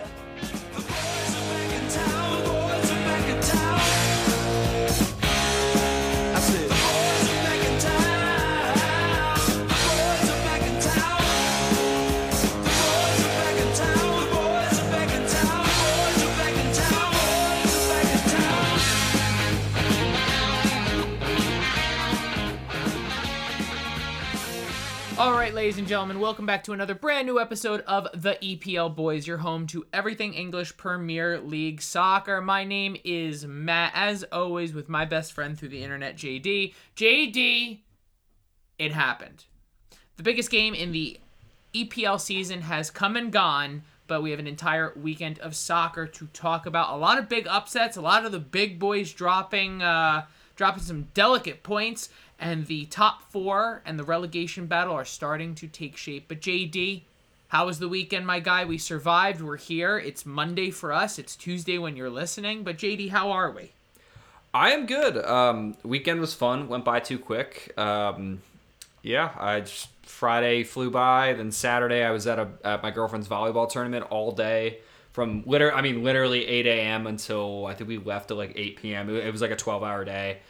All right, ladies and gentlemen, welcome back to another brand new episode of the EPL Boys, your home to everything English Premier League soccer. My name is Matt, as always, with my best friend through the internet, JD. JD, it happened. The biggest game in the EPL season has come and gone, but we have an entire weekend of soccer to talk about. A lot of big upsets, a lot of the big boys dropping, uh, dropping some delicate points and the top four and the relegation battle are starting to take shape. But JD, how was the weekend, my guy? We survived. We're here. It's Monday for us. It's Tuesday when you're listening. But JD, how are we? I am good. Um, weekend was fun. Went by too quick. Um, yeah, I just Friday flew by. Then Saturday I was at a at my girlfriend's volleyball tournament all day from liter I mean literally 8 a.m. until I think we left at like 8 p.m. It, it was like a 12 hour day.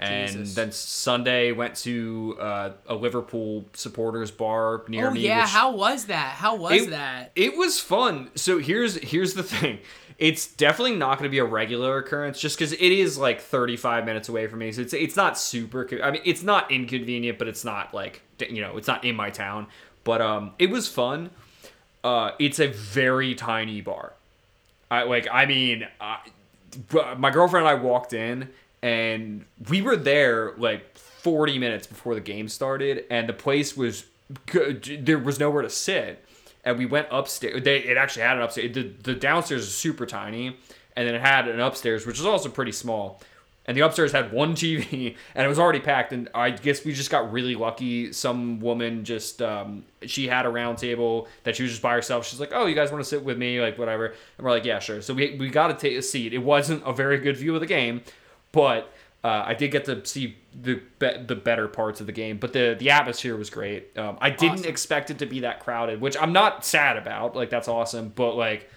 And Jesus. then Sunday went to uh, a Liverpool supporters bar near Oh me. yeah, how was that? How was it, that? It was fun. So here's here's the thing. It's definitely not going to be a regular occurrence, just because it is like 35 minutes away from me. So it's it's not super. I mean, it's not inconvenient, but it's not like you know, it's not in my town. But um, it was fun. Uh, it's a very tiny bar. I like. I mean, I, my girlfriend and I walked in, and we were there like 40 minutes before the game started, and the place was good. There was nowhere to sit, and we went upstairs. They it actually had an upstairs. The the downstairs is super tiny, and then it had an upstairs, which is also pretty small. And the upstairs had one TV, and it was already packed. And I guess we just got really lucky. Some woman just um, she had a round table that she was just by herself. She's like, "Oh, you guys want to sit with me? Like whatever." And we're like, "Yeah, sure." So we we got to take a seat. It wasn't a very good view of the game, but uh, I did get to see the be- the better parts of the game. But the the atmosphere was great. Um, I didn't Awesome. expect it to be that crowded, which I'm not sad about. Like that's awesome. But like,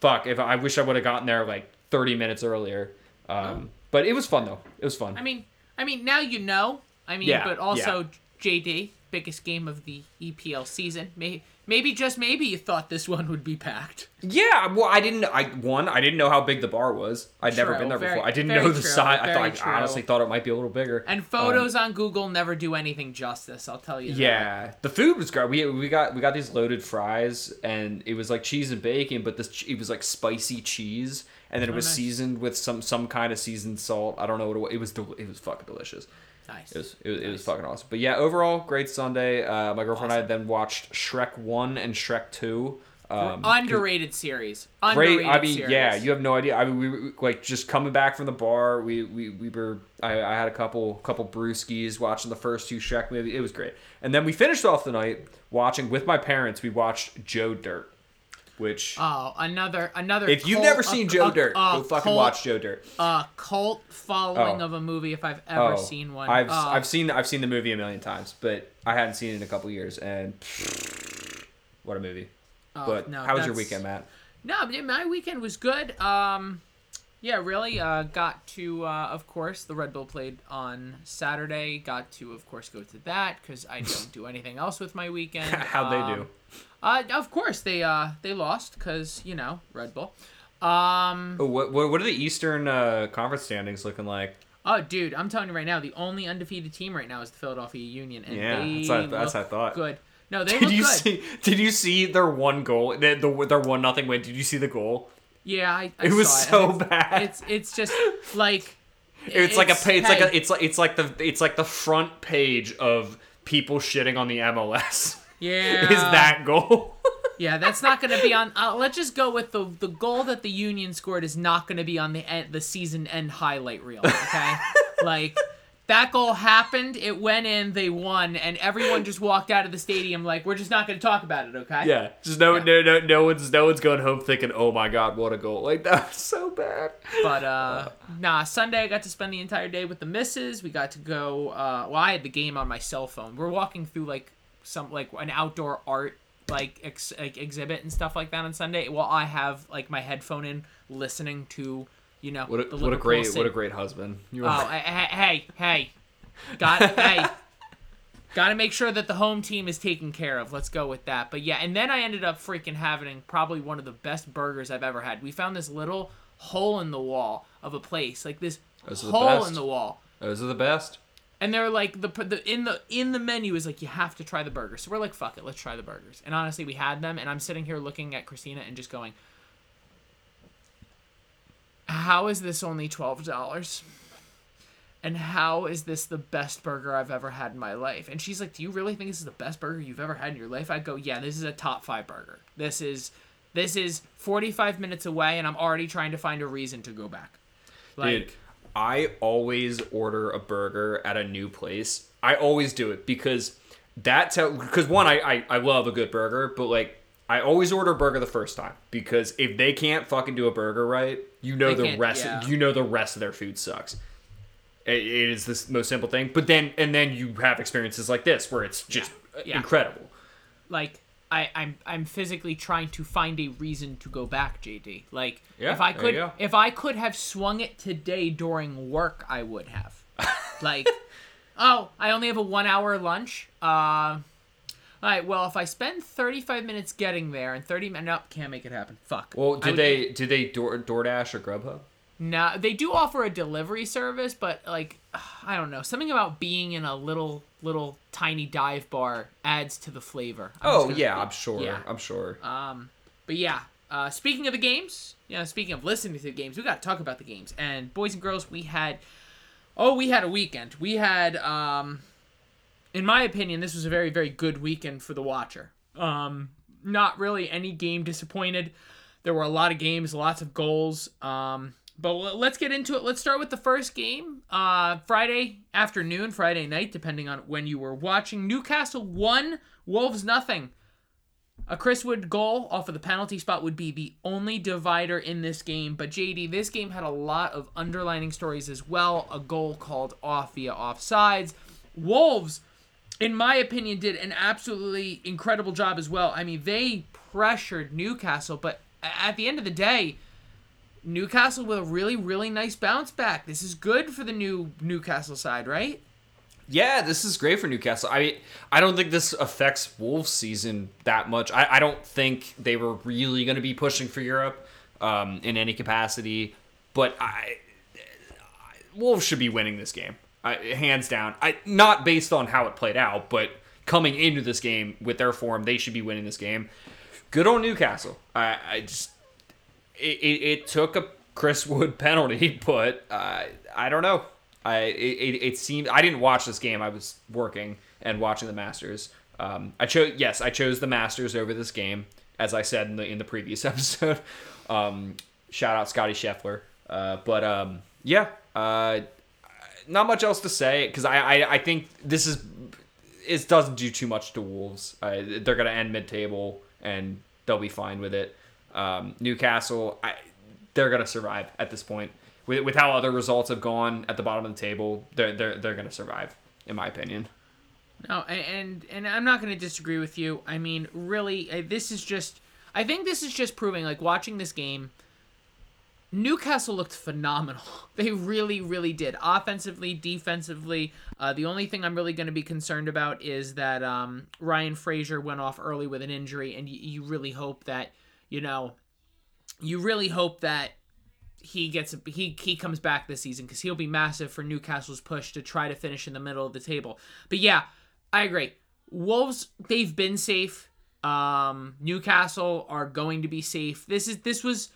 fuck, if I wish I would have gotten there like 30 minutes earlier. Um, But it was fun though. It was fun. I mean, I mean, now you know. I mean, Yeah, but also JD, biggest game of the EPL season. Maybe, maybe just maybe you thought this one would be packed. Yeah, well, I didn't. I one, I didn't know how big the bar was. I'd never been there very- before. I didn't know the true, size. I thought true. I honestly thought it might be a little bigger. And um, photos on Google never do anything justice. I'll tell you. that. Yeah, the food was great. We we got we got these loaded fries, and it was like cheese and bacon, but this it was like spicy cheese, and then it was Oh, nice. seasoned with some some kind of seasoned salt. I don't know what it was. It was del- it was fucking delicious. Nice. It was it was, it was fucking awesome. But yeah, overall great Sunday. Uh, my girlfriend and I then watched Shrek one and Shrek two. Um, Underrated series. great. I mean, series. yeah, you have no idea. I mean, we were like just coming back from the bar. We we, we were. I, I had a couple couple brewskis watching the first two Shrek movies. It was great. And then we finished off the night watching with my parents. We watched Joe Dirt, which Oh, another another. if you've cult- never a- seen Joe a- Dirt, a go fucking cult- watch Joe Dirt. A cult following Oh. of a movie, if I've ever Oh, seen one. I've Oh, I've seen I've seen the movie a million times, but I hadn't seen it in a couple years. And what a movie! oh, but no, how was your weekend, Matt? No, my weekend was good. Um, yeah, really. Uh, got to, uh, of course, the Red Bull played on Saturday. Got to, of course, go to that because I don't do anything else with my weekend. How'd they do? Uh, of course they uh they lost because you know Red Bull. Um, Oh, what, what what are the Eastern uh, Conference standings looking like? oh, dude, I'm telling you right now, the only undefeated team right now is the Philadelphia Union, and Yeah, that's what- that's what I thought. Good. No, they Did look you good. see? Did you see their one goal? The, the their one nothing win. Did you see the goal? Yeah, I, I It was saw so it's, bad. It's it's just like It's, like a it's like a it's like it's like the it's like the front page of people shitting on the MLS. yeah Is that goal? Yeah, that's not going to be on. Uh, let's just go with the the goal that the Union scored is not going to be on the end, the season end highlight reel. Okay, like that goal happened, it went in, they won, and everyone just walked out of the stadium like we're just not going to talk about it. Okay. yeah, just no Yeah. no no no one's no one's going home thinking, oh my god, what a goal! Like that was so bad. But uh, nah, Sunday I got to spend the entire day with the misses. We got to go. Uh, well, I had the game on my cell phone. We're walking through like some like an outdoor art like, ex- like exhibit and stuff like that on Sunday while I have like my headphone in listening to you know What a, the what a great City- what a great husband. You Oh, are. hey, hey, hey, hey. got hey. Got to make sure that the home team is taken care of. Let's go with that. But yeah, and then I ended up freaking having probably one of the best burgers I've ever had. We found this little hole in the wall of a place, like this Those hole in the wall. Those are the best. And they're like the, the in the in the menu is like you have to try the burgers. So we're like fuck it, let's try the burgers. And honestly, we had them, and I'm sitting here looking at Christina and just going, "How is this only twelve dollars?" And how is this the best burger I've ever had in my life? And she's like, "Do you really think this is the best burger you've ever had in your life?" I go, "Yeah, this is a top five burger. This is this is 45 minutes away, and I'm already trying to find a reason to go back." Like, Dude, I always order a burger at a new place. I always do it because that's how. Because one, I, I I love a good burger, but like I always order a burger the first time because if they can't fucking do a burger right, you know They the rest. yeah. You know the rest of their food sucks. It, it is the most simple thing, but then and then you have experiences like this where it's just Yeah. incredible. like I, I'm I'm physically trying to find a reason to go back, JD. Like Yeah, if I could if I could have swung it today during work, I would have. like, oh, I only have a one hour lunch. Uh, all right. Well, if I spend 35 minutes getting there and 30 minutes, nope, can't make it happen. Fuck. Well, did would- they did they Door, DoorDash or Grubhub? No, they do offer a delivery service, but like I don't know, something about being in a little little tiny dive bar adds to the flavor. I'm Oh yeah, be- I'm sure. Yeah. I'm sure. Um, but yeah, uh, speaking of the games, yeah, speaking of listening to the games, we got to talk about the games. And boys and girls, we had, oh, we had a weekend. We had, um, in my opinion, this was a very, very good weekend for the watcher. Um, not really any game disappointed. There were a lot of games, lots of goals. Um, but let's get into it. Let's start with the first game. Uh, Friday afternoon, Friday night, depending on when you were watching. Newcastle one, Wolves nothing. A Chris Wood goal off of the penalty spot would be the only divider in this game. But JD, this game had a lot of underlining stories as well. A goal called off via offsides. Wolves, in my opinion, did an absolutely incredible job as well. I mean, they pressured Newcastle, but at the end of the day, Newcastle with a really, really nice bounce back. This is good for the new Newcastle side, right? Yeah, this is great for Newcastle. I mean, I don't think this affects Wolves' season that much. I, I don't think they were really going to be pushing for Europe um, in any capacity. But I, I- Wolves should be winning this game, I, hands down. I not based on how it played out, but coming into this game with their form, they should be winning this game. Good on Newcastle. I, I just it, it, took a Chris Wood penalty, but uh, I don't know. I it, it, it seemed I didn't watch this game. I was working and watching the Masters. Um, I chose yes, I chose the Masters over this game, as I said in the in the previous episode. Um, shout out Scotty Scheffler. Uh, but um, yeah, uh, not much else to say because I, I I think this is it doesn't do too much to Wolves. Uh, they're gonna end mid table and they'll be fine with it. Um, Newcastle, I, they're gonna survive at this point. With, with how other results have gone at the bottom of the table, they're they're they're gonna survive, in my opinion. No, and and I'm not going to disagree with you. I mean, really, uh, this is just. I think this is just proving, like, watching this game. Newcastle looked phenomenal. They really, really did. Offensively, defensively. Uh, the only thing I'm really going to be concerned about is that um, Ryan Fraser went off early with an injury, and you really hope that, you know, you really hope that he gets he he comes back this season because he'll be massive for Newcastle's push to try to finish in the middle of the table. But yeah, I agree. Wolves they've been safe. Um, Newcastle are going to be safe. This is this was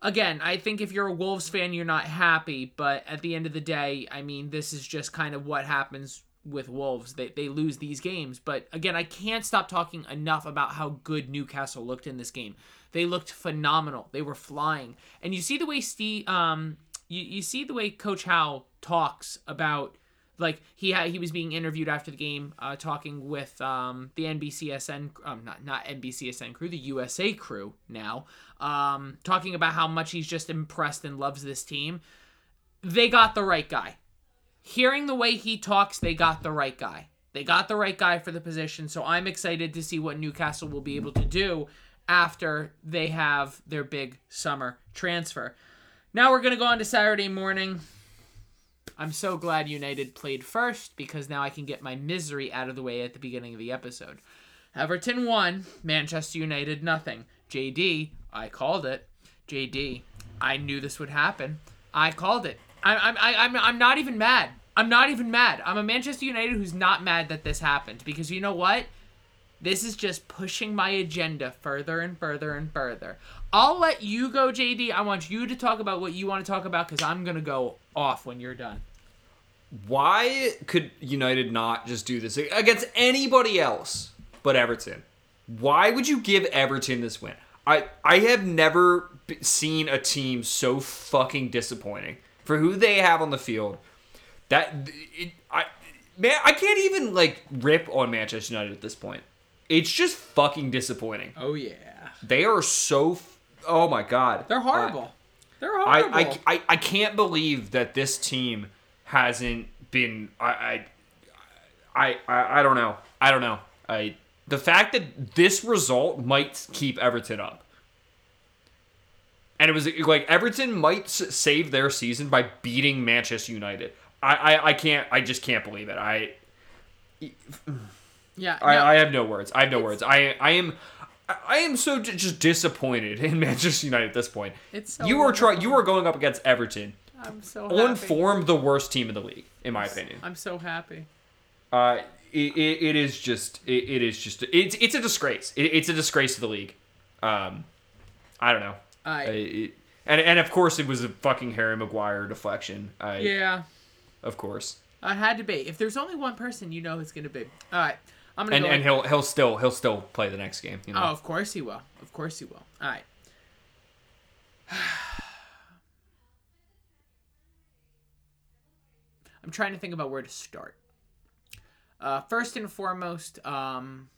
again. I think if you're a Wolves fan, you're not happy. But at the end of the day, I mean, this is just kind of what happens with Wolves. They they lose these games. But again, I can't stop talking enough about how good Newcastle looked in this game. They looked phenomenal. They were flying. And you see the way Steve um you, you see the way Coach Howe talks about like he had he was being interviewed after the game uh, talking with um the NBCSN um not not NBCSN crew the USA crew now um talking about how much he's just impressed and loves this team they got the right guy hearing the way he talks they got the right guy They got the right guy for the position, so I'm excited to see what Newcastle will be able to do after they have their big summer transfer. Now we're going to go on to Saturday morning. I'm so glad United played first because now I can get my misery out of the way at the beginning of the episode. Everton won, Manchester United nothing. JD, I called it. JD, I knew this would happen. I called it. I, I'm, I, I'm, I'm not even mad. I'm not even mad. I'm a Manchester United who's not mad that this happened because you know what? This is just pushing my agenda further and further and further. I'll let you go, JD. I want you to talk about what you want to talk about because I'm going to go off when you're done. Why could United not just do this against anybody else but Everton? Why would you give Everton this win? I I have never seen a team so fucking disappointing for who they have on the field. That it, I man, I can't even like rip on Manchester United at this point. It's just fucking disappointing. Oh yeah, they are so. Oh my god, they're horrible. Uh, they're horrible. I, I, I I can't believe that this team hasn't been. I I I I don't know. I don't know. I the fact that this result might keep Everton up. And it was like Everton might save their season by beating Manchester United. I, I, I can't. I just can't believe it. I. Yeah. I, no, I have no words. I have no words. I I am. I am so just disappointed in Manchester United at this point. It's so you were trying. You were going up against Everton. I'm so on happy. form the worst team in the league, in my opinion. I'm so happy. Uh, it, it, it is just it, it is just it's it's a disgrace. It, it's a disgrace to the league. Um, I don't know. I it, and and of course it was a fucking Harry Maguire deflection. I, yeah. Of course. I had to be. If there's only one person, you know it's gonna be. All right. I'm gonna and go and he'll he'll still he'll still play the next game. You know? Oh, of course he will. Of course he will. All right. I'm trying to think about where to start. Uh, first and foremost, um,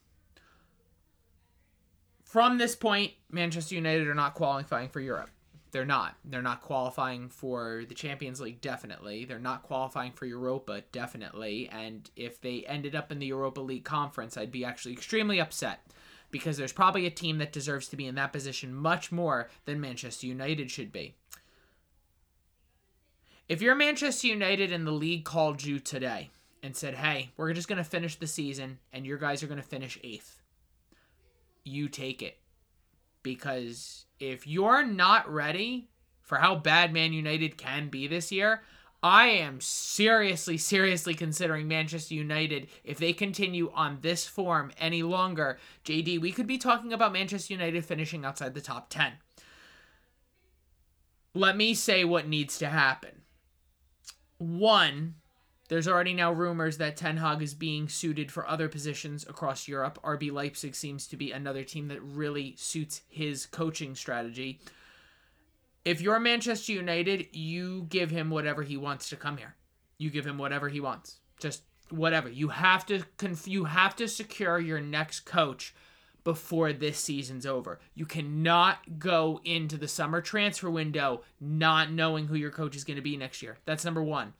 from this point, Manchester United are not qualifying for Europe. They're not. They're not qualifying for the Champions League, definitely. They're not qualifying for Europa, definitely. And if they ended up in the Europa League conference, I'd be actually extremely upset because there's probably a team that deserves to be in that position much more than Manchester United should be. If you're Manchester United and the league called you today and said, hey, we're just going to finish the season and your guys are going to finish eighth, you take it. Because if you're not ready for how bad Man United can be this year, I am seriously, seriously considering Manchester United. If they continue on this form any longer, JD, we could be talking about Manchester United finishing outside the top 10. Let me say what needs to happen. One, there's already now rumors that Ten Hag is being suited for other positions across Europe. RB Leipzig seems to be another team that really suits his coaching strategy. If you're Manchester United, you give him whatever he wants to come here. You give him whatever he wants. Just whatever. You have to conf- you have to secure your next coach before this season's over. You cannot go into the summer transfer window not knowing who your coach is going to be next year. That's number 1.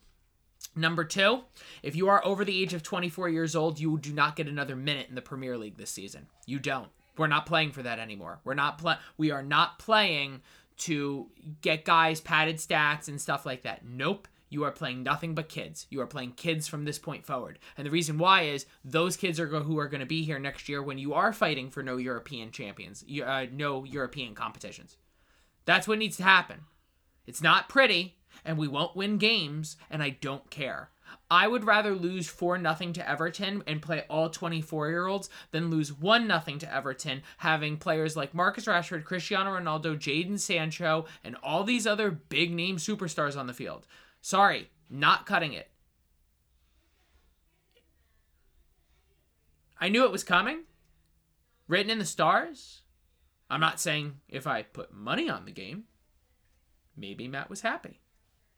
Number 2, if you are over the age of 24 years old, you do not get another minute in the Premier League this season. You don't. We're not playing for that anymore. We're not play we are not playing to get guys padded stats and stuff like that. Nope. You are playing nothing but kids. You are playing kids from this point forward. And the reason why is those kids are go- who are going to be here next year when you are fighting for no European champions, uh, no European competitions. That's what needs to happen. It's not pretty, and we won't win games, and I don't care. I would rather lose 4 nothing to Everton and play all 24 year olds than lose 1 nothing to Everton, having players like Marcus Rashford, Cristiano Ronaldo, Jadon Sancho, and all these other big name superstars on the field. Sorry, not cutting it. I knew it was coming. Written in the stars. I'm not saying if I put money on the game, maybe Matt was happy.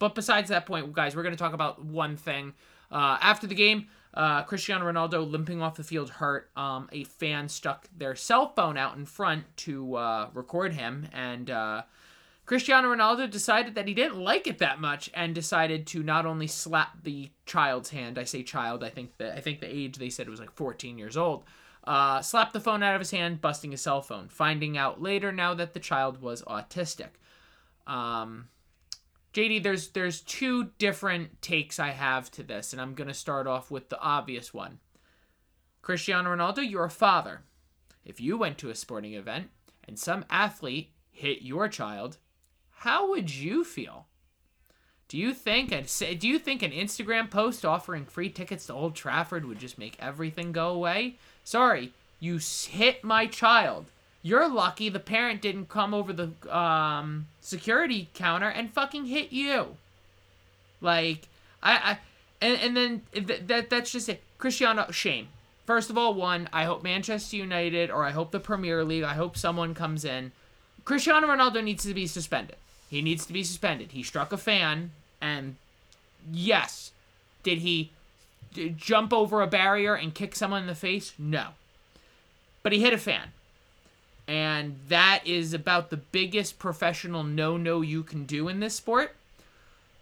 But besides that point, guys, we're going to talk about one thing. Uh, after the game, uh, Cristiano Ronaldo limping off the field hurt. Um, a fan stuck their cell phone out in front to uh, record him, and uh, Cristiano Ronaldo decided that he didn't like it that much and decided to not only slap the child's hand. I say child. I think that I think the age they said it was like 14 years old. Uh, slapped the phone out of his hand, busting his cell phone. Finding out later now that the child was autistic. Um, JD, there's there's two different takes I have to this, and I'm gonna start off with the obvious one. Cristiano Ronaldo, you're a father. If you went to a sporting event and some athlete hit your child, how would you feel? Do you think do you think an Instagram post offering free tickets to Old Trafford would just make everything go away? Sorry, you hit my child. You're lucky the parent didn't come over the um, security counter and fucking hit you. Like I, I and, and then th- that that's just it. Cristiano shame. First of all, one, I hope Manchester United or I hope the Premier League, I hope someone comes in. Cristiano Ronaldo needs to be suspended. He needs to be suspended. He struck a fan and yes, did he jump over a barrier and kick someone in the face? No. But he hit a fan and that is about the biggest professional no-no you can do in this sport.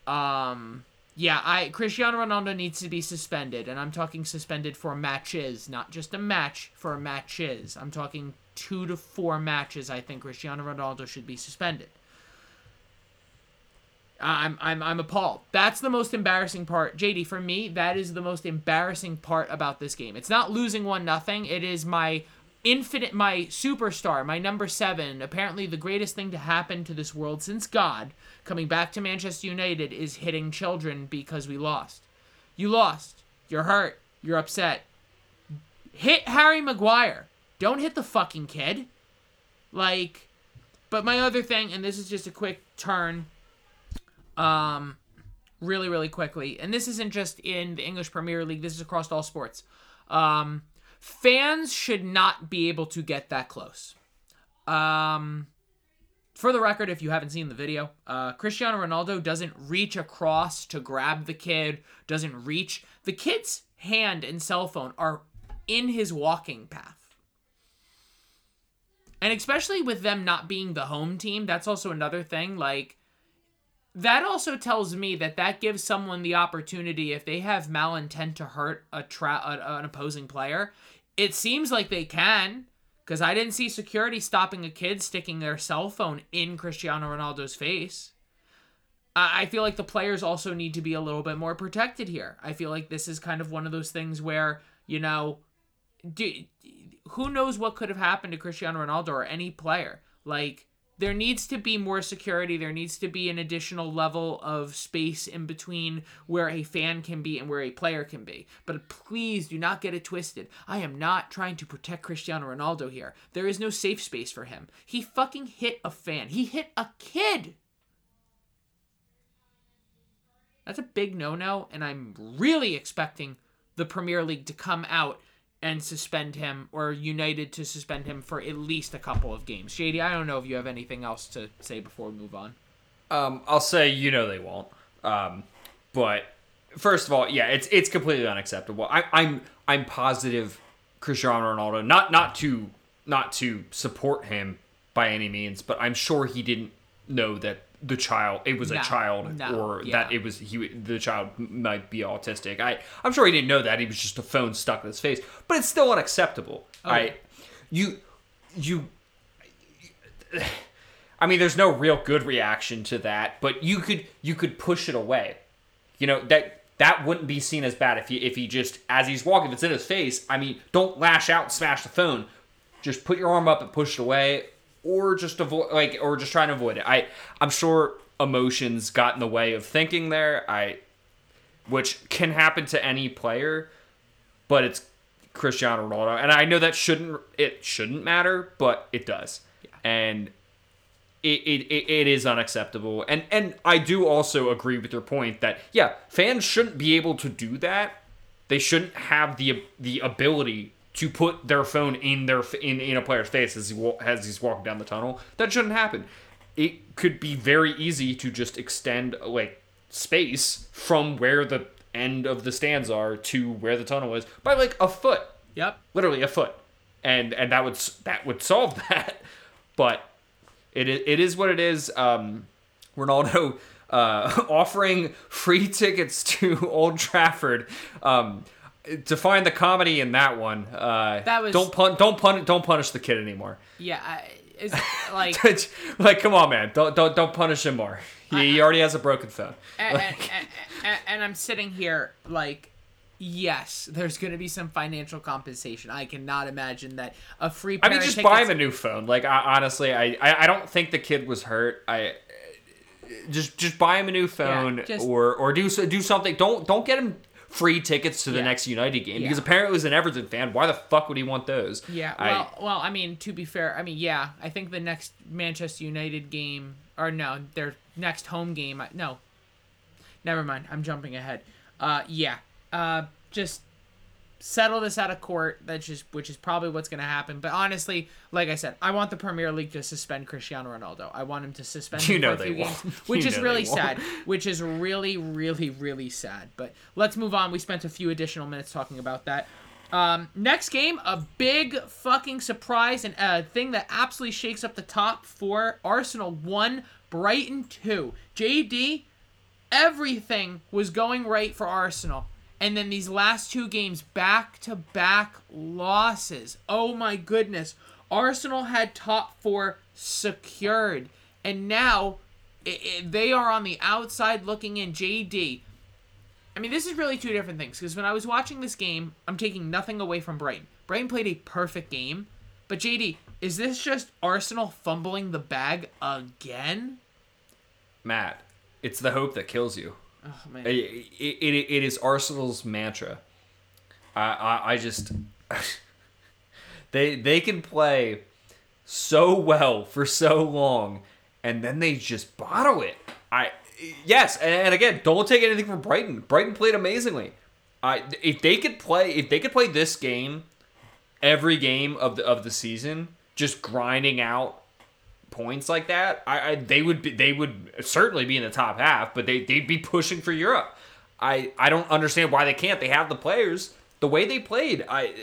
Um, yeah, I Cristiano Ronaldo needs to be suspended, and I'm talking suspended for matches, not just a match for matches. I'm talking two to four matches. I think Cristiano Ronaldo should be suspended. I'm I'm I'm appalled. That's the most embarrassing part, JD. For me, that is the most embarrassing part about this game. It's not losing one nothing. It is my infinite my superstar my number seven apparently the greatest thing to happen to this world since god coming back to manchester united is hitting children because we lost. You lost. You're hurt. You're upset. Hit harry maguire. Don't hit the fucking kid. Like but my other thing and this is just a quick turn um really really quickly and this isn't just in the english premier league this is across all sports. Um fans should not be able to get that close. Um, for the record, if you haven't seen the video, uh, Cristiano Ronaldo doesn't reach across to grab the kid, doesn't reach. The kid's hand and cell phone are in his walking path. And especially with them not being the home team, that's also another thing. Like, that also tells me that that gives someone the opportunity if they have malintent to hurt a tra- an opposing player it seems like they can because i didn't see security stopping a kid sticking their cell phone in cristiano ronaldo's face. I feel like the players also need to be a little bit more protected here. I feel like this is kind of one of those things where you know do, who knows what could have happened to cristiano ronaldo or any player. Like there needs to be more security. There needs to be an additional level of space in between where a fan can be and where a player can be. But please do not get it twisted. I am not trying to protect Cristiano Ronaldo here. There is no safe space for him. He fucking hit a fan, he hit a kid. That's a big no no, and I'm really expecting the Premier League to come out and suspend him or United to suspend him for at least a couple of games. Shady, I don't know if you have anything else to say before we move on. Um, I'll say you know they won't. Um, but first of all, yeah, it's it's completely unacceptable. I, I'm I'm positive Cristiano Ronaldo not not to not to support him by any means, but I'm sure he didn't know that the child it was no, a child no, or yeah. that it was he the child might be autistic. I i'm sure he didn't know that he was just a phone stuck in his face but it's still unacceptable. Oh, okay. right you you i mean there's no real good reaction to that but you could you could push it away. You know that that wouldn't be seen as bad if he if he just as he's walking if it's in his face i mean don't lash out and smash the phone. Just put your arm up and push it away or just avoid like or just trying to avoid it. I I'm sure emotions got in the way of thinking there. I which can happen to any player, but it's Cristiano Ronaldo, and I know that shouldn't it shouldn't matter, but it does, yeah. and it, it, it is unacceptable. And and I do also agree with your point that yeah, fans shouldn't be able to do that. They shouldn't have the the ability to put their phone in their in, in a player's face as he as he's walking down the tunnel. That shouldn't happen. It could be very easy to just extend like space from where the end of the stands are to where the tunnel is by like a foot. Yep. Literally a foot. And and that would that would solve that. But It is, it is what it is. Um, Ronaldo uh, offering free tickets to Old Trafford. Um, to find the comedy in that one, uh, That was- don't pun don't pun don't punish the kid anymore. Yeah, I, it's like like, come on, man, don't don't don't punish him more. He, he already has a broken phone. and, and, and, and I'm sitting here like, yes, there's going to be some financial compensation. I cannot imagine that a free. I mean, just tickets, buy him a new phone. Like, I, honestly, I, I I don't think the kid was hurt. I just just buy him a new phone just- or or do do something. Don't don't get him free tickets to the Yeah. next United game because apparently he's an Everton fan. Why the fuck would he want those? Yeah, I- well, well, I mean, to be fair, I mean, yeah, I think the next Manchester United game, or no, their next home game, no, never mind, I'm jumping ahead. Uh, yeah, uh, just settle this out of court. That's just, which is probably what's gonna happen. But honestly, like I said, I want the Premier League to suspend Cristiano Ronaldo. I want him to suspend You him know for a they few won't. games, which You is really sad. Which is really, really, really sad. But let's move on. We spent a few additional minutes talking about that. Um, next game, a big fucking surprise and a thing that absolutely shakes up the top four. Arsenal one, Brighton two. JD, everything was going right for Arsenal. And then these last two games, back to back losses. Oh my goodness. Arsenal had top four secured. And now i i they are on the outside looking in. JD, I mean, this is really two different things because when I was watching this game, I'm taking nothing away from Brighton. Brighton played a perfect game, but JD, is this just Arsenal fumbling the bag again? Matt, it's the hope that kills you. Oh man, It, it, it, it is Arsenal's mantra. I, I, I just they they can play so well for so long, and then they just bottle it. I yes, and, again, don't take anything from Brighton. Brighton played amazingly. I if they could play if they could play this game every game of the of the season, just grinding out points like that, I, I they would be they would certainly be in the top half, but they they'd be pushing for Europe. I I don't understand why they can't. They have the players. The way they played, I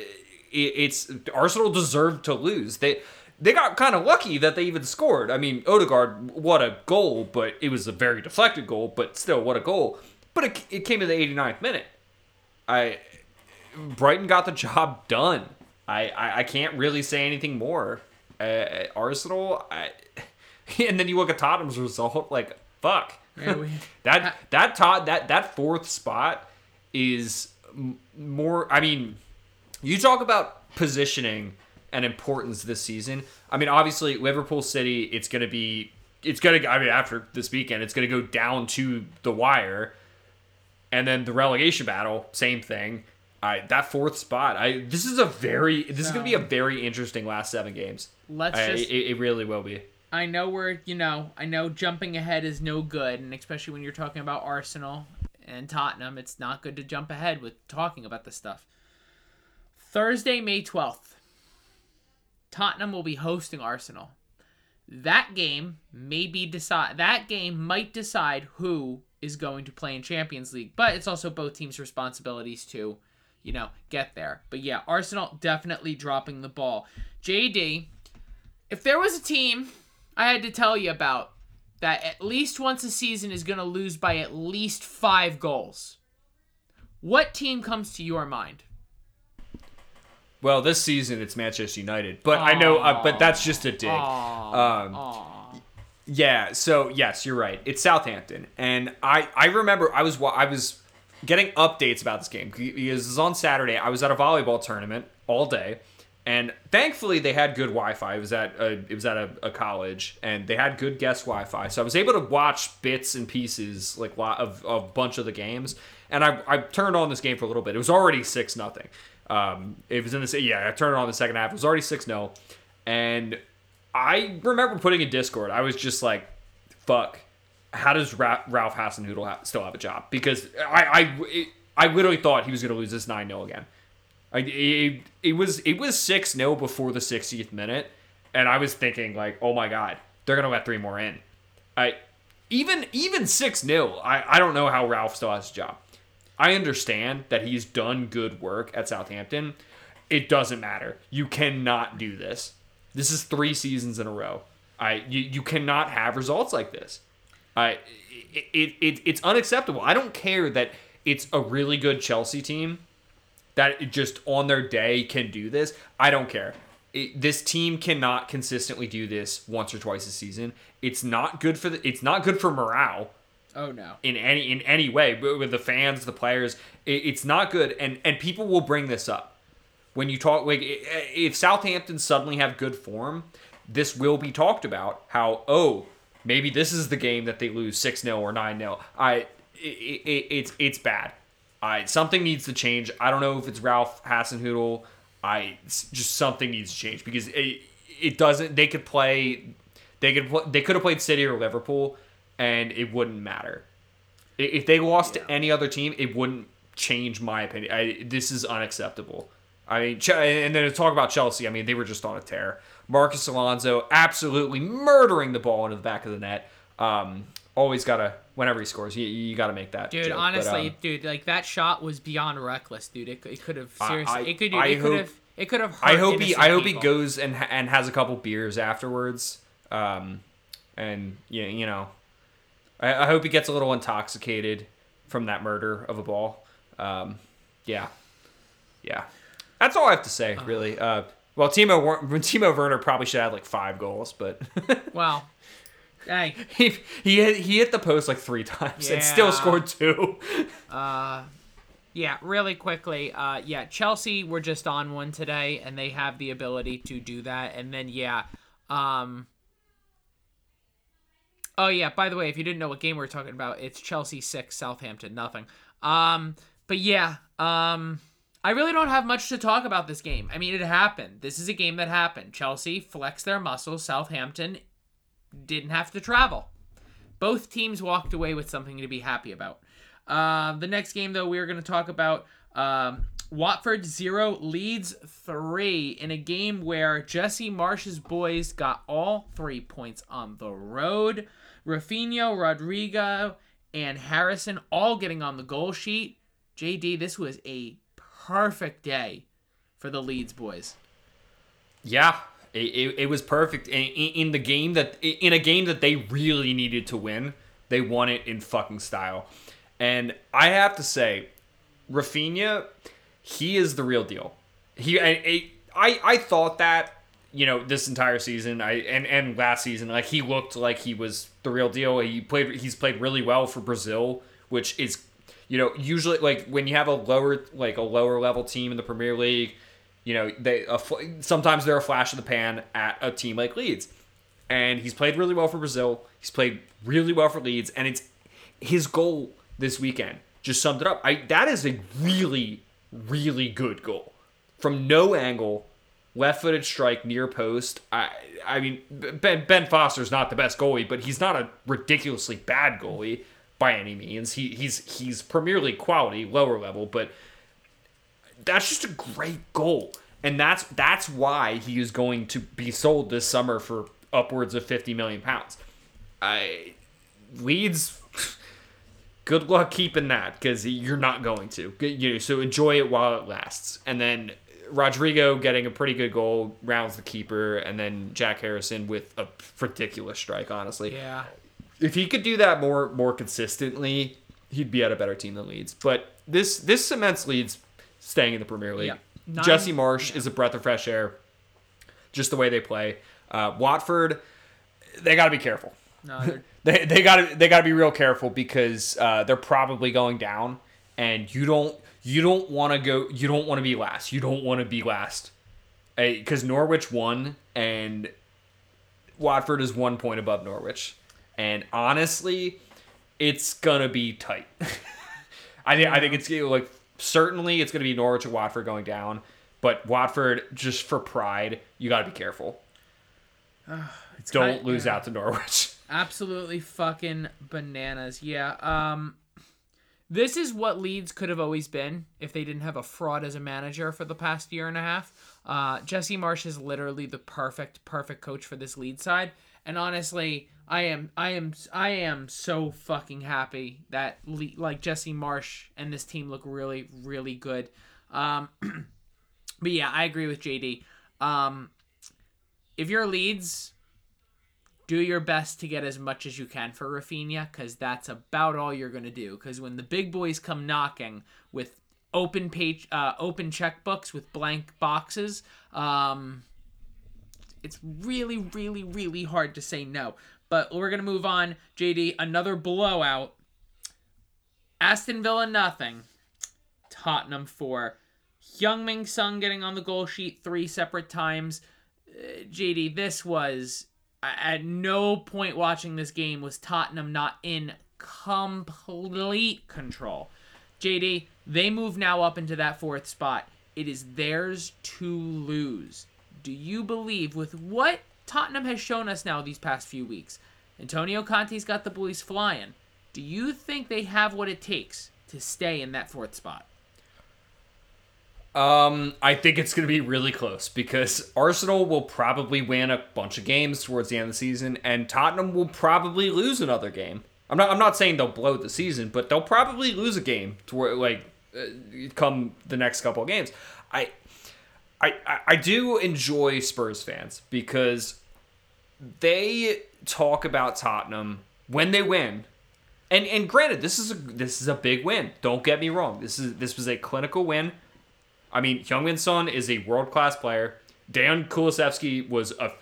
it, it's Arsenal deserved to lose. They they got kind of lucky that they even scored. I mean, Odegaard, what a goal, but it was a very deflected goal, but still, what a goal. But it, it came in the 89th minute. I Brighton got the job done. I, I, I can't really say anything more. Uh, Arsenal, I, and then you look at Tottenham's result, like fuck. Yeah, we- that that tot that that fourth spot is m- more. I mean, you talk about positioning and importance this season. I mean, obviously Liverpool City, it's gonna be, it's gonna. I mean, after this weekend, it's gonna go down to the wire, and then the relegation battle, same thing. I that fourth spot. I this is a very this is gonna be a very interesting last seven games. Let's I, just. it, it really will be. I know we're, you know, I know jumping ahead is no good, and especially when you're talking about Arsenal and Tottenham, it's not good to jump ahead with talking about this stuff. Thursday, May 12th, Tottenham will be hosting Arsenal. That game may be decide that game might decide who is going to play in Champions League, but it's also both teams' responsibilities to, you know, get there. But yeah, Arsenal definitely dropping the ball. JD, if there was a team I had to tell you about that at least once a season is going to lose by at least five goals, what team comes to your mind? Well, this season it's Manchester United, but I know, uh, but that's just a dig. Um, Aw. Yeah. So yes, you're right. It's Southampton, and I I remember I was I was getting updates about this game because it was on Saturday. I was at a volleyball tournament all day, and thankfully they had good Wi-Fi. It was at a, it was at a, a college, and they had good guest Wi-Fi, so I was able to watch bits and pieces like of a bunch of the games. And I, I turned on this game for a little bit. It was already six nothing. Um, it was in the yeah. I turned it on the second half. It was already six 0 and I remember putting in Discord. I was just like, "Fuck, how does Ra- Ralph Hasenhüttl ha- still have a job?" Because I I it, I literally thought he was going to lose this nine 0 again. I it, it was it was six 0 before the 60th minute, and I was thinking like, "Oh my god, they're to let three more in." I even even six 0 I I don't know how Ralph still has a job. I understand that he's done good work at Southampton. It doesn't matter. You cannot do this. This is three seasons in a row. I you, you cannot have results like this. I it, it, it it's unacceptable. I don't care that it's a really good Chelsea team that just on their day can do this. I don't care. It, this team cannot consistently do this once or twice a season. It's not good for the. It's not good for morale Oh no. in any in any way but with the fans the players it, it's not good and and people will bring this up when you talk like if southampton suddenly have good form this will be talked about how oh maybe this is the game that they lose 6-0 or 9-0 i it, it, it's it's bad i something needs to change i don't know if it's ralph hasenhüttl i just something needs to change because it, it doesn't they could play they could pl- they could have played city or liverpool and it wouldn't matter if they lost to any other team, it wouldn't change my opinion. I, this is unacceptable. I mean, and then to talk about Chelsea, I mean, they were just on a tear. Marcos Alonso absolutely murdering the ball into the back of the net. Um, always gotta whenever he scores, you, you gotta make that. Dude, joke. But, honestly, um, dude, like that shot was beyond reckless, dude. It, it could have seriously, I- it could, it could have, it could have. I hope he I hope he goes and and has a couple beers afterwards. Um, and yeah, you know, I, I hope he gets a little intoxicated from that murder of a ball. Um, yeah, yeah, that's all I have to say really. Uh, well, Timo Timo Werner probably should have like five goals, but Well, hey, he he hit, he hit the post like three times and still scored two. uh, yeah, really quickly, uh, yeah, Chelsea were just on one today, and they have the ability to do that. And then, yeah, um, oh yeah, by the way, if you didn't know what game we are talking about, it's Chelsea six, Southampton nothing. Um, but yeah, um, I really don't have much to talk about this game. I mean, it happened. This is a game that happened. Chelsea flexed their muscles. Southampton didn't have to travel. Both teams walked away with something to be happy about. Uh, the next game, though, we are going to talk about um, Watford 0, Leeds 3 in a game where Jesse Marsch's boys got all three points on the road. Raphinha, Rodrigo, and Harrison all getting on the goal sheet. JD, this was a perfect day for the Leeds boys. Yeah, it, it, it was perfect in, in the game that in a game that they really needed to win. They won it in fucking style, and I have to say, Raphinha, he is the real deal. He I I, I thought that you know this entire season I and and last season like he looked like he was the real deal. He played he's played really well for Brazil, which is you know usually like when you have a lower like a lower level team in the Premier League you know they sometimes they're a flash in the pan at a team like Leeds, and he's played really well for Brazil. He's played really well for Leeds, and it's his goal this weekend just summed it up. I that is a really really good goal from no angle, left-footed strike near post. I I mean Ben Ben Foster's not the best goalie, but he's not a ridiculously bad goalie by any means. He he's he's Premier League quality, lower level, but that's just a great goal. And that's that's why he is going to be sold this summer for upwards of 50 million pounds. I Leeds good luck keeping that cuz you're not going to. You know, so enjoy it while it lasts. And then Rodrigo getting a pretty good goal rounds the keeper and then Jack Harrison with a ridiculous strike honestly Yeah. if he could do that more more consistently, he'd be at a better team than Leeds. But this this cements Leeds staying in the Premier League. Yeah. Nine- Jesse Marsch is a breath of fresh air, just the way they play. Uh, Watford, they got to be careful. No, They they got to they got to be real careful because uh, they're probably going down, and you don't you don't want to go you don't want to be last. You don't want to be last, because Norwich won and Watford is one point above Norwich, and honestly, it's gonna be tight. I think I think it's going to like certainly it's gonna be Norwich and Watford going down, but Watford just for pride, you got to be careful. Don't kind- lose yeah. out to Norwich. absolutely fucking bananas. Yeah. Um this is what Leeds could have always been if they didn't have a fraud as a manager for the past year and a half. Uh, Jesse Marsch is literally the perfect, perfect coach for this lead side. And honestly, I am, I am, I am so fucking happy that like Jesse Marsch and this team look really, really good. Um, but yeah, I agree with JD. Um, if you're Leeds, do your best to get as much as you can for Raphinha because that's about all you're gonna do. Because when the big boys come knocking with open page, uh, open checkbooks with blank boxes, um, it's really, really, really hard to say no. But we're gonna move on. JD, another blowout. Aston Villa nothing. Tottenham four. Heung-min Son getting on the goal sheet three separate times. Uh, JD, this was at no point watching this game was Tottenham not in complete control. JD, they move now up into that fourth spot. It is theirs to lose. Do you believe with what Tottenham has shown us now these past few weeks? Antonio Conte's got the boys flying. Do you think they have what it takes to stay in that fourth spot? Um, I think it's going to be really close because Arsenal will probably win a bunch of games towards the end of the season, and Tottenham will probably lose another game. I'm not. I'm not saying they'll blow the season, but they'll probably lose a game to like uh, come the next couple of games. I, I, I do enjoy Spurs fans because they talk about Tottenham when they win. And and granted, this is a this is a big win. Don't get me wrong. This is this was a clinical win. I mean, Heung-min Son is a world class player. Dejan Kulusevski was a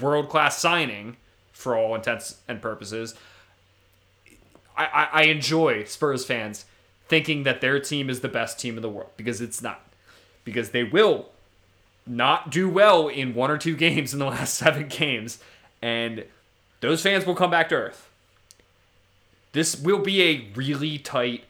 world class signing for all intents and purposes. I, I, I enjoy Spurs fans thinking that their team is the best team in the world because it's not. Because they will not do well in one or two games in the last seven games, and those fans will come back to earth. This will be a really tight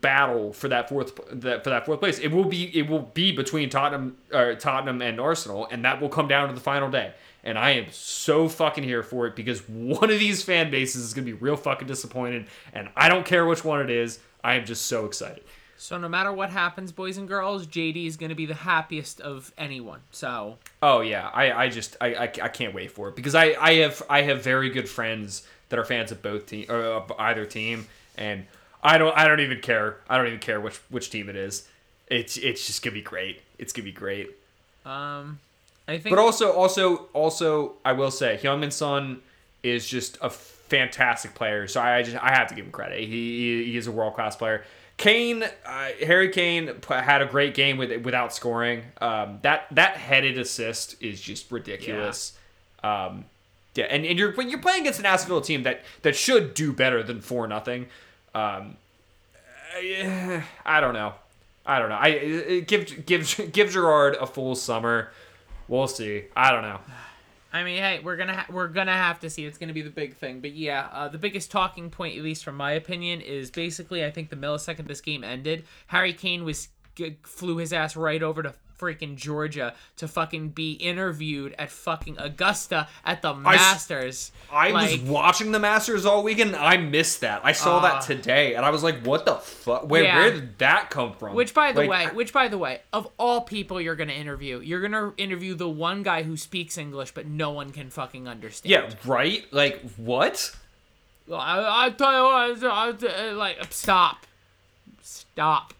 battle for that fourth that for that fourth place. It will be it will be between Tottenham or Tottenham and Arsenal, and that will come down to the final day. And I am so fucking here for it because one of these fan bases is gonna be real fucking disappointed, and I don't care which one it is. I am just so excited. So no matter what happens, boys and girls, JD is going to be the happiest of anyone. So. Oh yeah, I, I just I, I, I can't wait for it because I, I have I have very good friends that are fans of both team or of either team, and I don't I don't even care. I don't even care which which team it is. It's it's just gonna be great. It's gonna be great. Um, I think. But also also also I will say Heung-min Son is just a fantastic player. So I just I have to give him credit. He he, he is a world class player. Kane, uh, Harry Kane had a great game with without scoring. Um, that that headed assist is just ridiculous. Yeah. Um, yeah, and, and you're when you're playing against an Aston team that that should do better than four nothing. Um, I, I don't know. I don't know. I give give give Gerrard a full summer. We'll see. I don't know. I mean, hey, we're gonna ha- we're gonna have to see. It's gonna be the big thing. But yeah, uh, the biggest talking point, at least from my opinion, is basically I think the millisecond this game ended, Harry Kane was flew his ass right over to freaking Georgia to fucking be interviewed at fucking Augusta at the Masters. I, I like, was watching the Masters all weekend. I missed that. I saw uh, that today, and I was like, "What the fuck? Where, yeah. where did that come from?" Which, by the like, way, which by the way, of all people you're gonna interview, you're gonna interview the one guy who speaks English, but no one can fucking understand. Yeah, right. Like what? I, I tell you what, I, I, like stop, stop.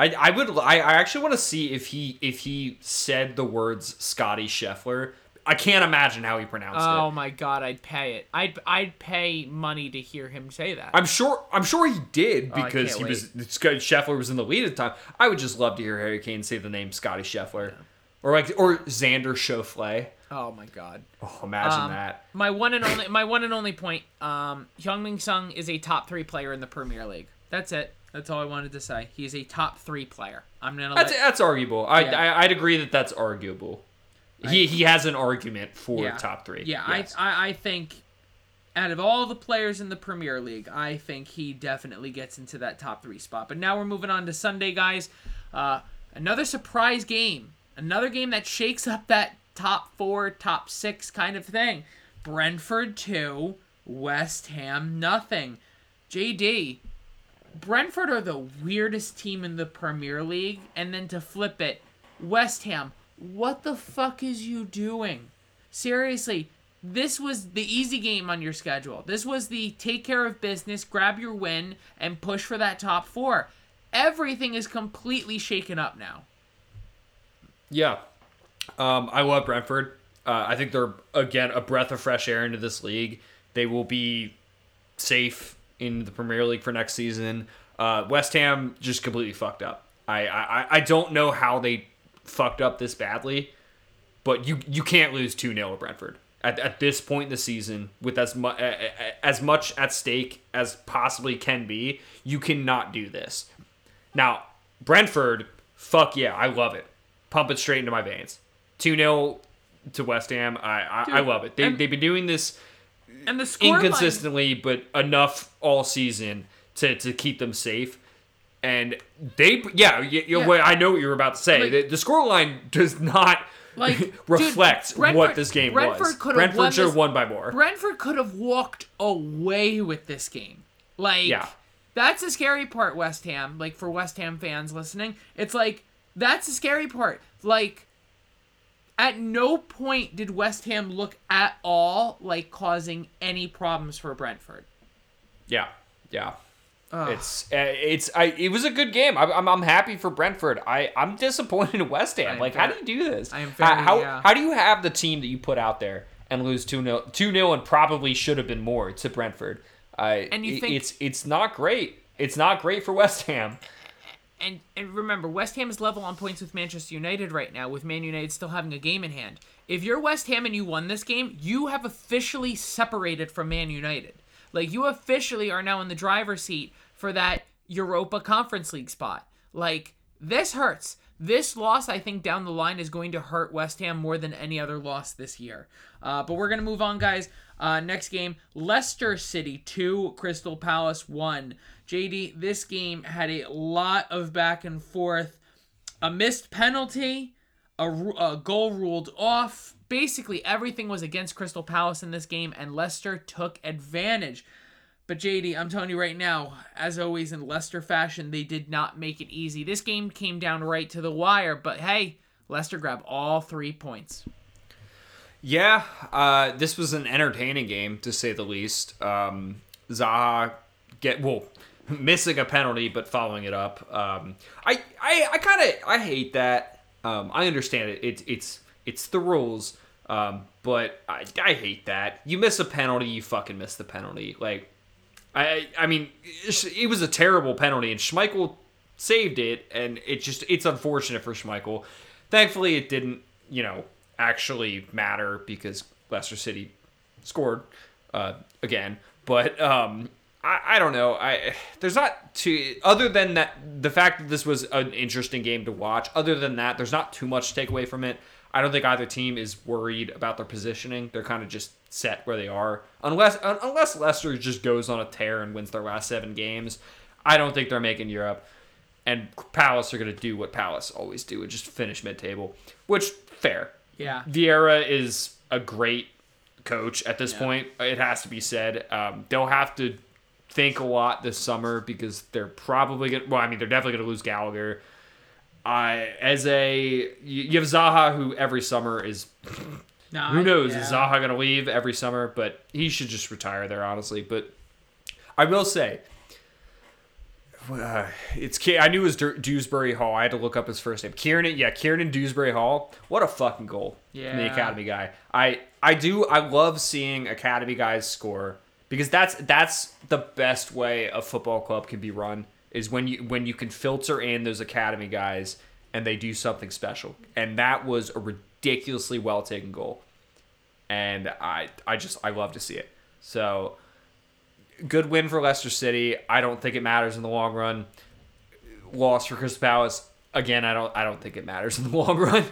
I, I would I, I actually want to see if he if he said the words Scotty Scheffler. I can't imagine how he pronounced oh, it. Oh my god, I'd pay it. I'd I'd pay money to hear him say that. I'm sure I'm sure he did oh, because oh, he wait. was Scheffler was in the lead at the time. I would just love to hear Harry Kane say the name Scotty Scheffler. Yeah. Or like or Xander Schauffele. Oh my god. Oh, imagine um, that. My one and only my one and only point, um Heung-min Son is a top 3 player in the Premier League. That's it. That's all I wanted to say. He's a top three player. I'm gonna. That's let... that's arguable. I, yeah. I would agree that that's arguable. He he has an argument for yeah. top three. Yeah, yes. I, I I think out of all the players in the Premier League, I think he definitely gets into that top three spot. But now we're moving on to Sunday, guys. Uh, another surprise game. Another game that shakes up that top four, top six kind of thing. Brentford two, West Ham nothing. JD, Brentford are the weirdest team in the Premier League, and then to flip it, West Ham, what the fuck is you doing? Seriously, this was the easy game on your schedule. This was the take care of business, grab your win, and push for that top four. Everything is completely shaken up now. Yeah. Um, I love Brentford. Uh, I think they're again a breath of fresh air into this league. They will be safe in the Premier League for next season. Uh, West Ham just completely fucked up. I, I I don't know how they fucked up this badly, but you you can't lose two 0 at Brentford at, at this point in the season with as much as much at stake as possibly can be. You cannot do this. Now Brentford, fuck yeah, I love it. Pump it straight into my veins. Two 0 to West Ham. I I, Dude, I love it. They and- they've been doing this And the score line- inconsistently, but enough all season to, to keep them safe. And they, yeah, you, you, Yeah. I know what you're about to say. Like- the, the scoreline does not Like, dude, reflect what this game Brentford was. could've Brentford won should have won by more. Brentford could have walked away with this game. Like, Yeah. that's the scary part, West Ham. Like, for West Ham fans listening, it's like, that's the scary part. Like, at no point did West Ham look at all like causing any problems for Brentford. Yeah, yeah. It's uh, it's I it was a good game. I, I'm I'm happy for Brentford. I I'm disappointed in West Ham. am Like, how do you do this? I am How- very, how yeah. how do you have the team that you put out there and lose two 0 two 0 and probably should have been more to Brentford? I And you think- it's it's not great. It's not great for West Ham. And and remember, West Ham is level on points with Manchester United right now, with Man United still having a game in hand. If you're West Ham and you won this game, you have officially separated from Man United. Like you officially are now in the driver's seat for that Europa Conference League spot. Like this hurts. This loss, I think, down the line is going to hurt West Ham more than any other loss this year. Uh, but we're gonna move on, guys. Uh, next game, Leicester City two, Crystal Palace one. JD, this game had a lot of back and forth. A missed penalty, a, a goal ruled off. Basically, everything was against Crystal Palace in this game, and Leicester took advantage. But JD, I'm telling you right now, as always in Leicester fashion, they did not make it easy. This game came down right to the wire, but hey, Leicester grabbed all three points. Yeah, uh, this was an entertaining game to say the least. Um, Zaha get well missing a penalty but following it up. Um, I I, I kind of I hate that. Um, I understand it. It's it's it's the rules. Um, but I, I hate that. You miss a penalty, you fucking miss the penalty. Like I I mean it was a terrible penalty and Schmeichel saved it and it just it's unfortunate for Schmeichel. Thankfully it didn't, you know, actually matter because Leicester City scored uh, again. But um I, I don't know. I there's not too other than that the fact that this was an interesting game to watch. Other than that, there's not too much to take away from it. I don't think either team is worried about their positioning. They're kind of just set where they are. Unless un- unless Leicester just goes on a tear and wins their last seven games, I don't think they're making Europe. And Palace are going to do what Palace always do and just finish mid-table, which fair. Yeah. Vieira is a great coach at this point. It has to be said. Um, they'll have to think a lot this summer because they're probably going. to Well, I mean, they're definitely going to lose Gallagher. I as a you you have Zaha who every summer is Nah, who knows yeah. is Zaha going to leave every summer, but he should just retire there honestly. But I will say. Uh, it's I knew it was Dewsbury Hall. I had to look up his first name. Kieran, yeah, Kieran Dewsbury Hall. What a fucking goal! from the Yeah. academy guy. I I do I love seeing academy guys score because that's that's the best way a football club can be run is when you when you can filter in those academy guys and they do something special. And that was a ridiculously well taken goal. And I I just I love to see it. So good win for Leicester City. I don't think it matters in the long run. Loss for Crystal Palace. Again, I don't I don't think it matters in the long run.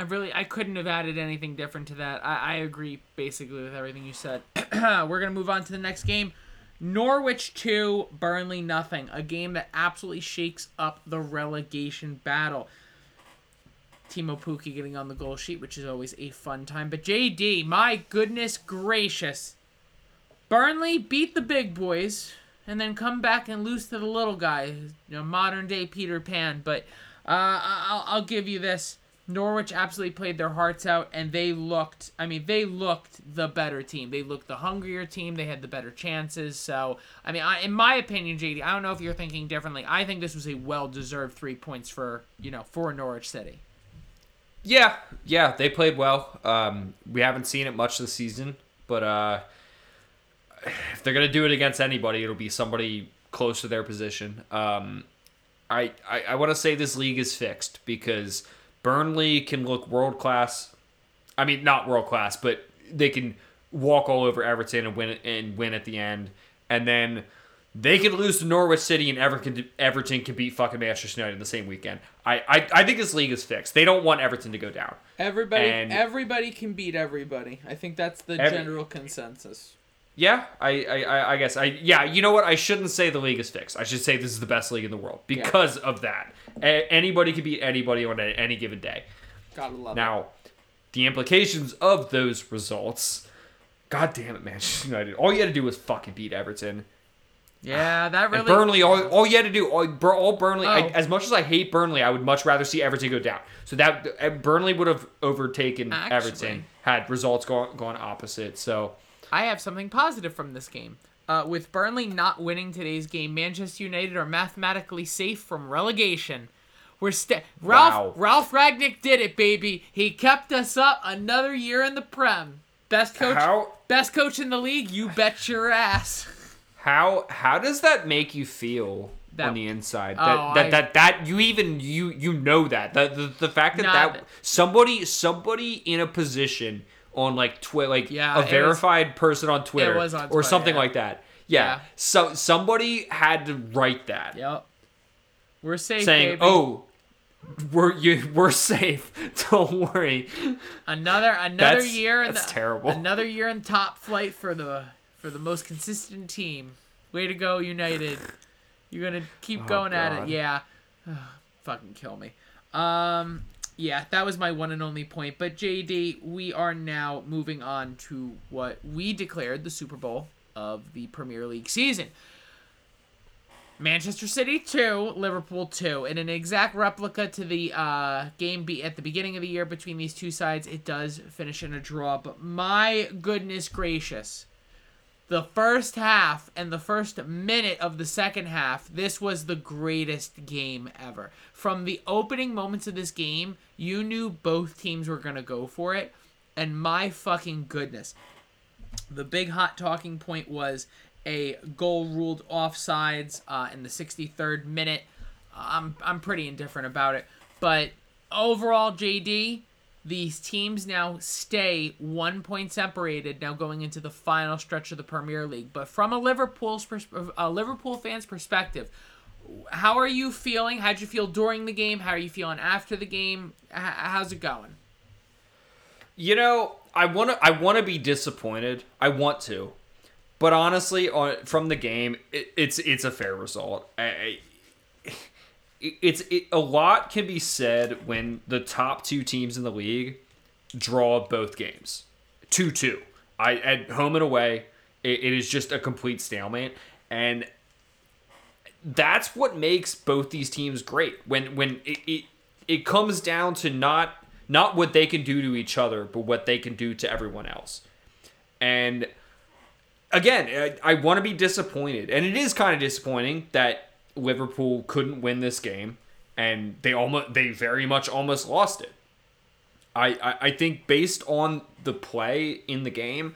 I really I couldn't have added anything different to that. I, I agree basically with everything you said. We're gonna move on to the next game. Norwich two, Burnley nothing. A game that absolutely shakes up the relegation battle. Teemu Pukki getting on the goal sheet, which is always a fun time. But JD, my goodness gracious. Burnley beat the big boys and then come back and lose to the little guy, you know, modern day Peter Pan. But uh, I'll, I'll give you this. Norwich absolutely played their hearts out, and they looked. I mean, they looked the better team. They looked the hungrier team. They had the better chances. So, I mean, I, in my opinion, JD, I don't know if you're thinking differently. I think this was a well-deserved three points for you know for Norwich City. Yeah, yeah, they played well. Um, we haven't seen it much this season, but uh, if they're gonna do it against anybody, it'll be somebody close to their position. Um, I I, I want to say this league is fixed because Burnley can look world class. I mean, not world class, but they can walk all over Everton and win and win at the end, and then they could lose to Norwich City and Everton Everton can beat fucking Manchester United in the same weekend. I, I I think this league is fixed. They don't want Everton to go down. Everybody, And- everybody can beat everybody. I think that's the Every- general consensus. Yeah, I, I, I- I guess I yeah. You know what? I shouldn't say the league is fixed. I should say this is the best league in the world because of that. A- anybody could beat anybody on a- any given day. Gotta love it. Now, the implications of those results. God damn it, Manchester United! All you had to do was fucking beat Everton. Yeah, that really. And Burnley, all, all you had to do, all, all Burnley. I, Oh. as much as I hate Burnley, I would much rather see Everton go down. So that uh, Burnley would have overtaken Actually. Everton had results gone gone opposite. So I have something positive from this game. Uh, with Burnley not winning today's game, Manchester United are mathematically safe from relegation. We're sta- Ralf Wow. Ralf Rangnick did it, baby. He kept us up another year in the Prem. Best coach, How- best coach in the league. You bet your ass. How how does that make you feel That- on the inside? Oh, That that, I- that that you even you you know that the the, the fact that Nah, that somebody somebody in a position on like twi- like Yeah, a it was- verified person on Twitter on or something yeah. like that. Yeah. Yeah. So somebody had to write that Yep. We're safe, saying, baby. "Oh, we're you we're safe. Don't worry." another another That's- year. in that's the, terrible. Another year in top flight for the for the most consistent team. Way to go, United! You're gonna keep Oh, going at it. Yeah, fucking kill me. Um, yeah, that was my one and only point. But JD, we are now moving on to what we declared the Super Bowl of the Premier League season. Manchester City 2, Liverpool 2. In an exact replica to the uh, game be- at the beginning of the year between these two sides, it does finish in a draw. But my goodness gracious. The first half and the first minute of the second half, this was the greatest game ever. From the opening moments of this game, you knew both teams were going to go for it. And my fucking goodness. The big hot talking point was a goal ruled offsides uh, in the 63rd minute. I'm I'm pretty indifferent about it, but overall, JD, these teams now stay one point separated. Now going into the final stretch of the Premier League, but from a Liverpool's pers- a Liverpool fan's perspective, how are you feeling? How'd you feel during the game? How are you feeling after the game? H- how's it going? You know, I want to I want to be disappointed. I want to. But honestly, on from the game, it, it's it's a fair result. I, it's it, a lot can be said when the top two teams in the league draw both games, two two. I at home and away, it, it is just a complete stalemate, and that's what makes both these teams great. When when it, it it comes down to not not what they can do to each other, but what they can do to everyone else. And again, I, I want to be disappointed, and it is kind of disappointing that Liverpool couldn't win this game, and they almost they very much almost lost it. I, I, I think based on the play in the game,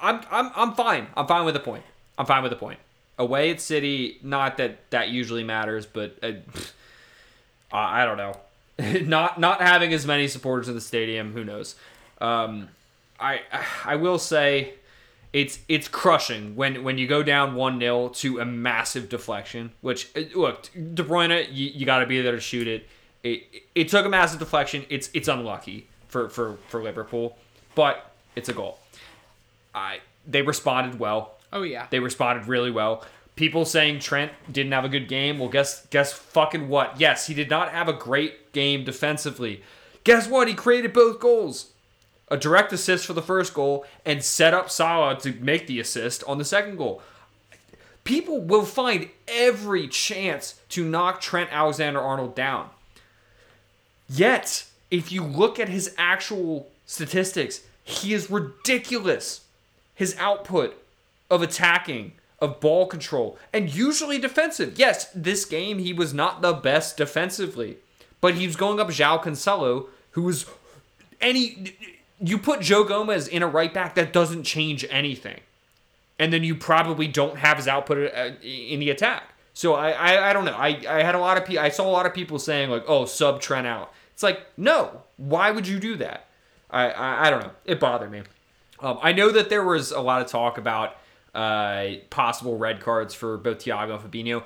I'm, I'm I'm fine. I'm fine with the point. I'm fine with the point. Away at City, not that that usually matters, but uh, I don't know. not not having as many supporters in the stadium, who knows? Um, I I will say it's it's crushing when when you go down one 0 to a massive deflection. Which uh, look, De Bruyne, you, you got to be there to shoot it. It it took a massive deflection. It's it's unlucky for for for Liverpool, but it's a goal. I they responded well. Oh yeah. They responded really well. People saying Trent didn't have a good game. Well, guess guess fucking what? Yes, he did not have a great game defensively. Guess what? He created both goals. A direct assist for the first goal and set up Salah to make the assist on the second goal. People will find every chance to knock Trent Alexander-Arnold down. Yet, if you look at his actual statistics, he is ridiculous. His output of attacking, of ball control, and usually defensive. Yes, this game he was not the best defensively, but he was going up João Cancelo, who was any. You put Joe Gomez in a right back that doesn't change anything, and then you probably don't have his output uh, in the attack. So I, I, I don't know. I, I had a lot of people. I saw a lot of people saying like, "Oh, sub Trent out." It's like, no. Why would you do that? I, I, I don't know. It bothered me. Um, I know that there was a lot of talk about uh, possible red cards for both Thiago and Fabinho.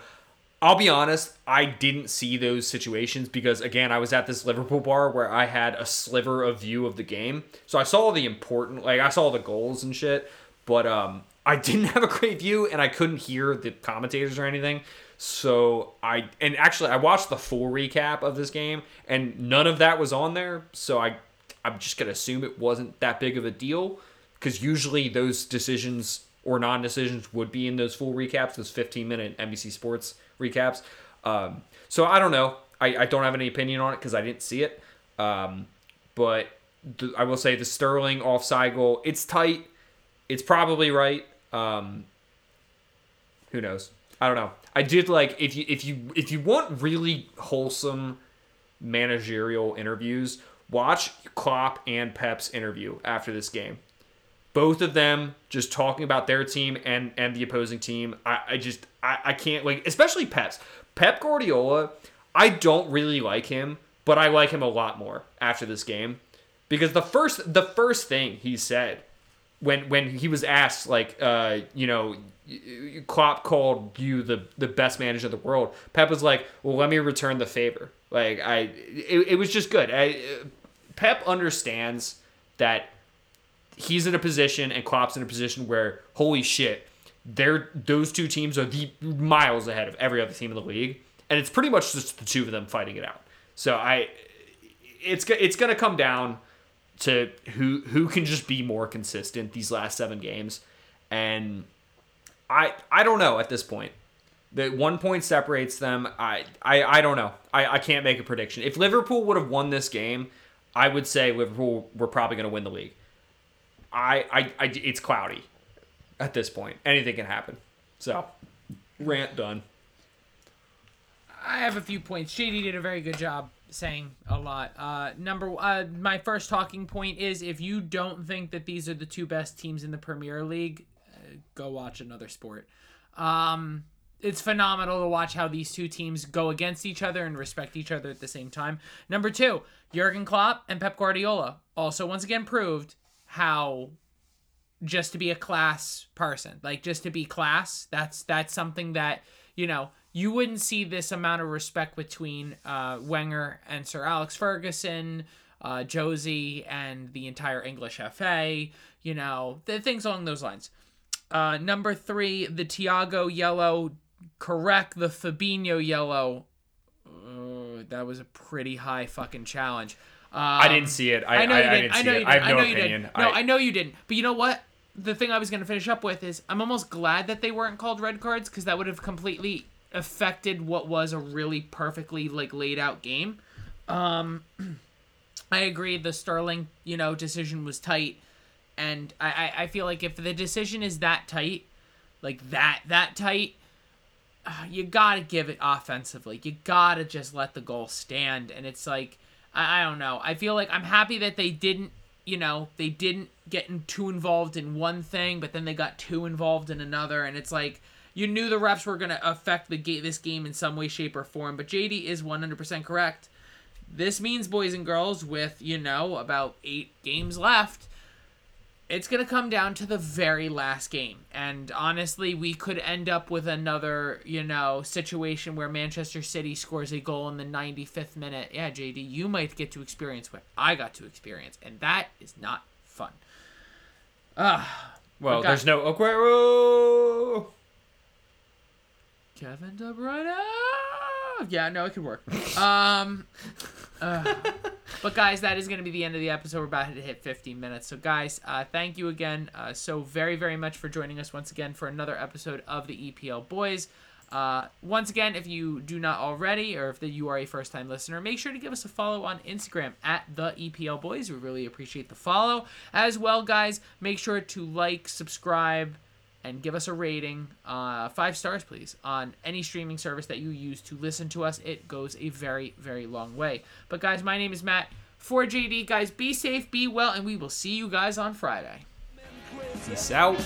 I'll be honest, I didn't see those situations because again, I was at this Liverpool bar where I had a sliver of view of the game. So I saw the important like I saw the goals and shit, but um I didn't have a great view and I couldn't hear the commentators or anything. So I and actually I watched the full recap of this game and none of that was on there. So I I'm just gonna assume it wasn't that big of a deal because usually those decisions or non-decisions would be in those full recaps, those 15 minute NBC Sports recaps. Um, so I don't know. I, I don't have any opinion on it because I didn't see it. Um, but I will say the Sterling offside goal, it's tight. It's probably right. Um, who knows? I don't know. I did like if you if you if you want really wholesome managerial interviews, watch Klopp and Pep's interview after this game. Both of them just talking about their team and and the opposing team. I, I just I, I can't like especially Pep's. Pep Guardiola, I don't really like him, but I like him a lot more after this game. Because the first the first thing he said when when he was asked like uh you know Klopp called you the the best manager in the world. Pep was like, "Well, let me return the favor." Like I, it, it was just good. I, Pep understands that he's in a position and Klopp's in a position where holy shit, they're those two teams are the miles ahead of every other team in the league, and it's pretty much just the two of them fighting it out. So I, it's it's gonna come down to who who can just be more consistent these last seven games, and I I don't know at this point. The one point separates them. I I, I don't know. I, I can't make a prediction. If Liverpool would have won this game, I would say Liverpool were probably going to win the league. I, I I it's cloudy at this point. Anything can happen. So rant done. I have a few points. JD did a very good job saying a lot. Uh, number uh, my first talking point is if you don't think that these are the two best teams in the Premier League, uh, go watch another sport. Um, it's phenomenal to watch how these two teams go against each other and respect each other at the same time. Number two, Jurgen Klopp and Pep Guardiola also once again proved how just to be a class person, like just to be class. That's that's something that you know you wouldn't see this amount of respect between uh, Wenger and Sir Alex Ferguson, uh, Josie, and the entire English FA. You know, the things along those lines. Uh, number three, the Thiago yellow. Correct the Fabinho yellow. That was a pretty high fucking challenge. Um, I didn't see it. I, I know you I, didn't. I, I know you didn't. I have no I know opinion. You did. No, I, know you didn't. But you know what? The thing I was going to finish up with is I'm almost glad that they weren't called red cards because that would have completely affected what was a really perfectly like laid out game. Um, I agree. The Sterling, you know, decision was tight, and I, I, I feel like if the decision is that tight, like that that tight, uh, you gotta give it offensively. You gotta just let the goal stand, and it's like I, I don't know. I feel like I'm happy that they didn't, you know, they didn't get in too involved in one thing, but then they got too involved in another, and it's like you knew the refs were going to affect the ga- this game in some way, shape, or form. But JD is 100% correct. This means, boys and girls, with, you know, about eight games left, it's going to come down to the very last game. And honestly, we could end up with another, you know, situation where Manchester City scores a goal in the 95th minute. Yeah, JD, you might get to experience what I got to experience. And that is not fun. Ah. well, there's no Aguero. Kevin De Bruyne. Yeah, no, it could work. Um, uh, but guys, that is going to be the end of the episode. We're about to hit 15 minutes. So guys, uh, thank you again uh, so very very much for joining us once again for another episode of the EPL Boys. Uh, once again, if you do not already, or if the, you are a first time listener, make sure to give us a follow on Instagram at the EPL Boys. We really appreciate the follow. As well, guys, make sure to like, subscribe, and give us a rating, uh, five stars, please, on any streaming service that you use to listen to us. It goes a very, very long way. But, guys, my name is Matt. For JD, guys, be safe, be well, and we will see you guys on Friday. Peace out.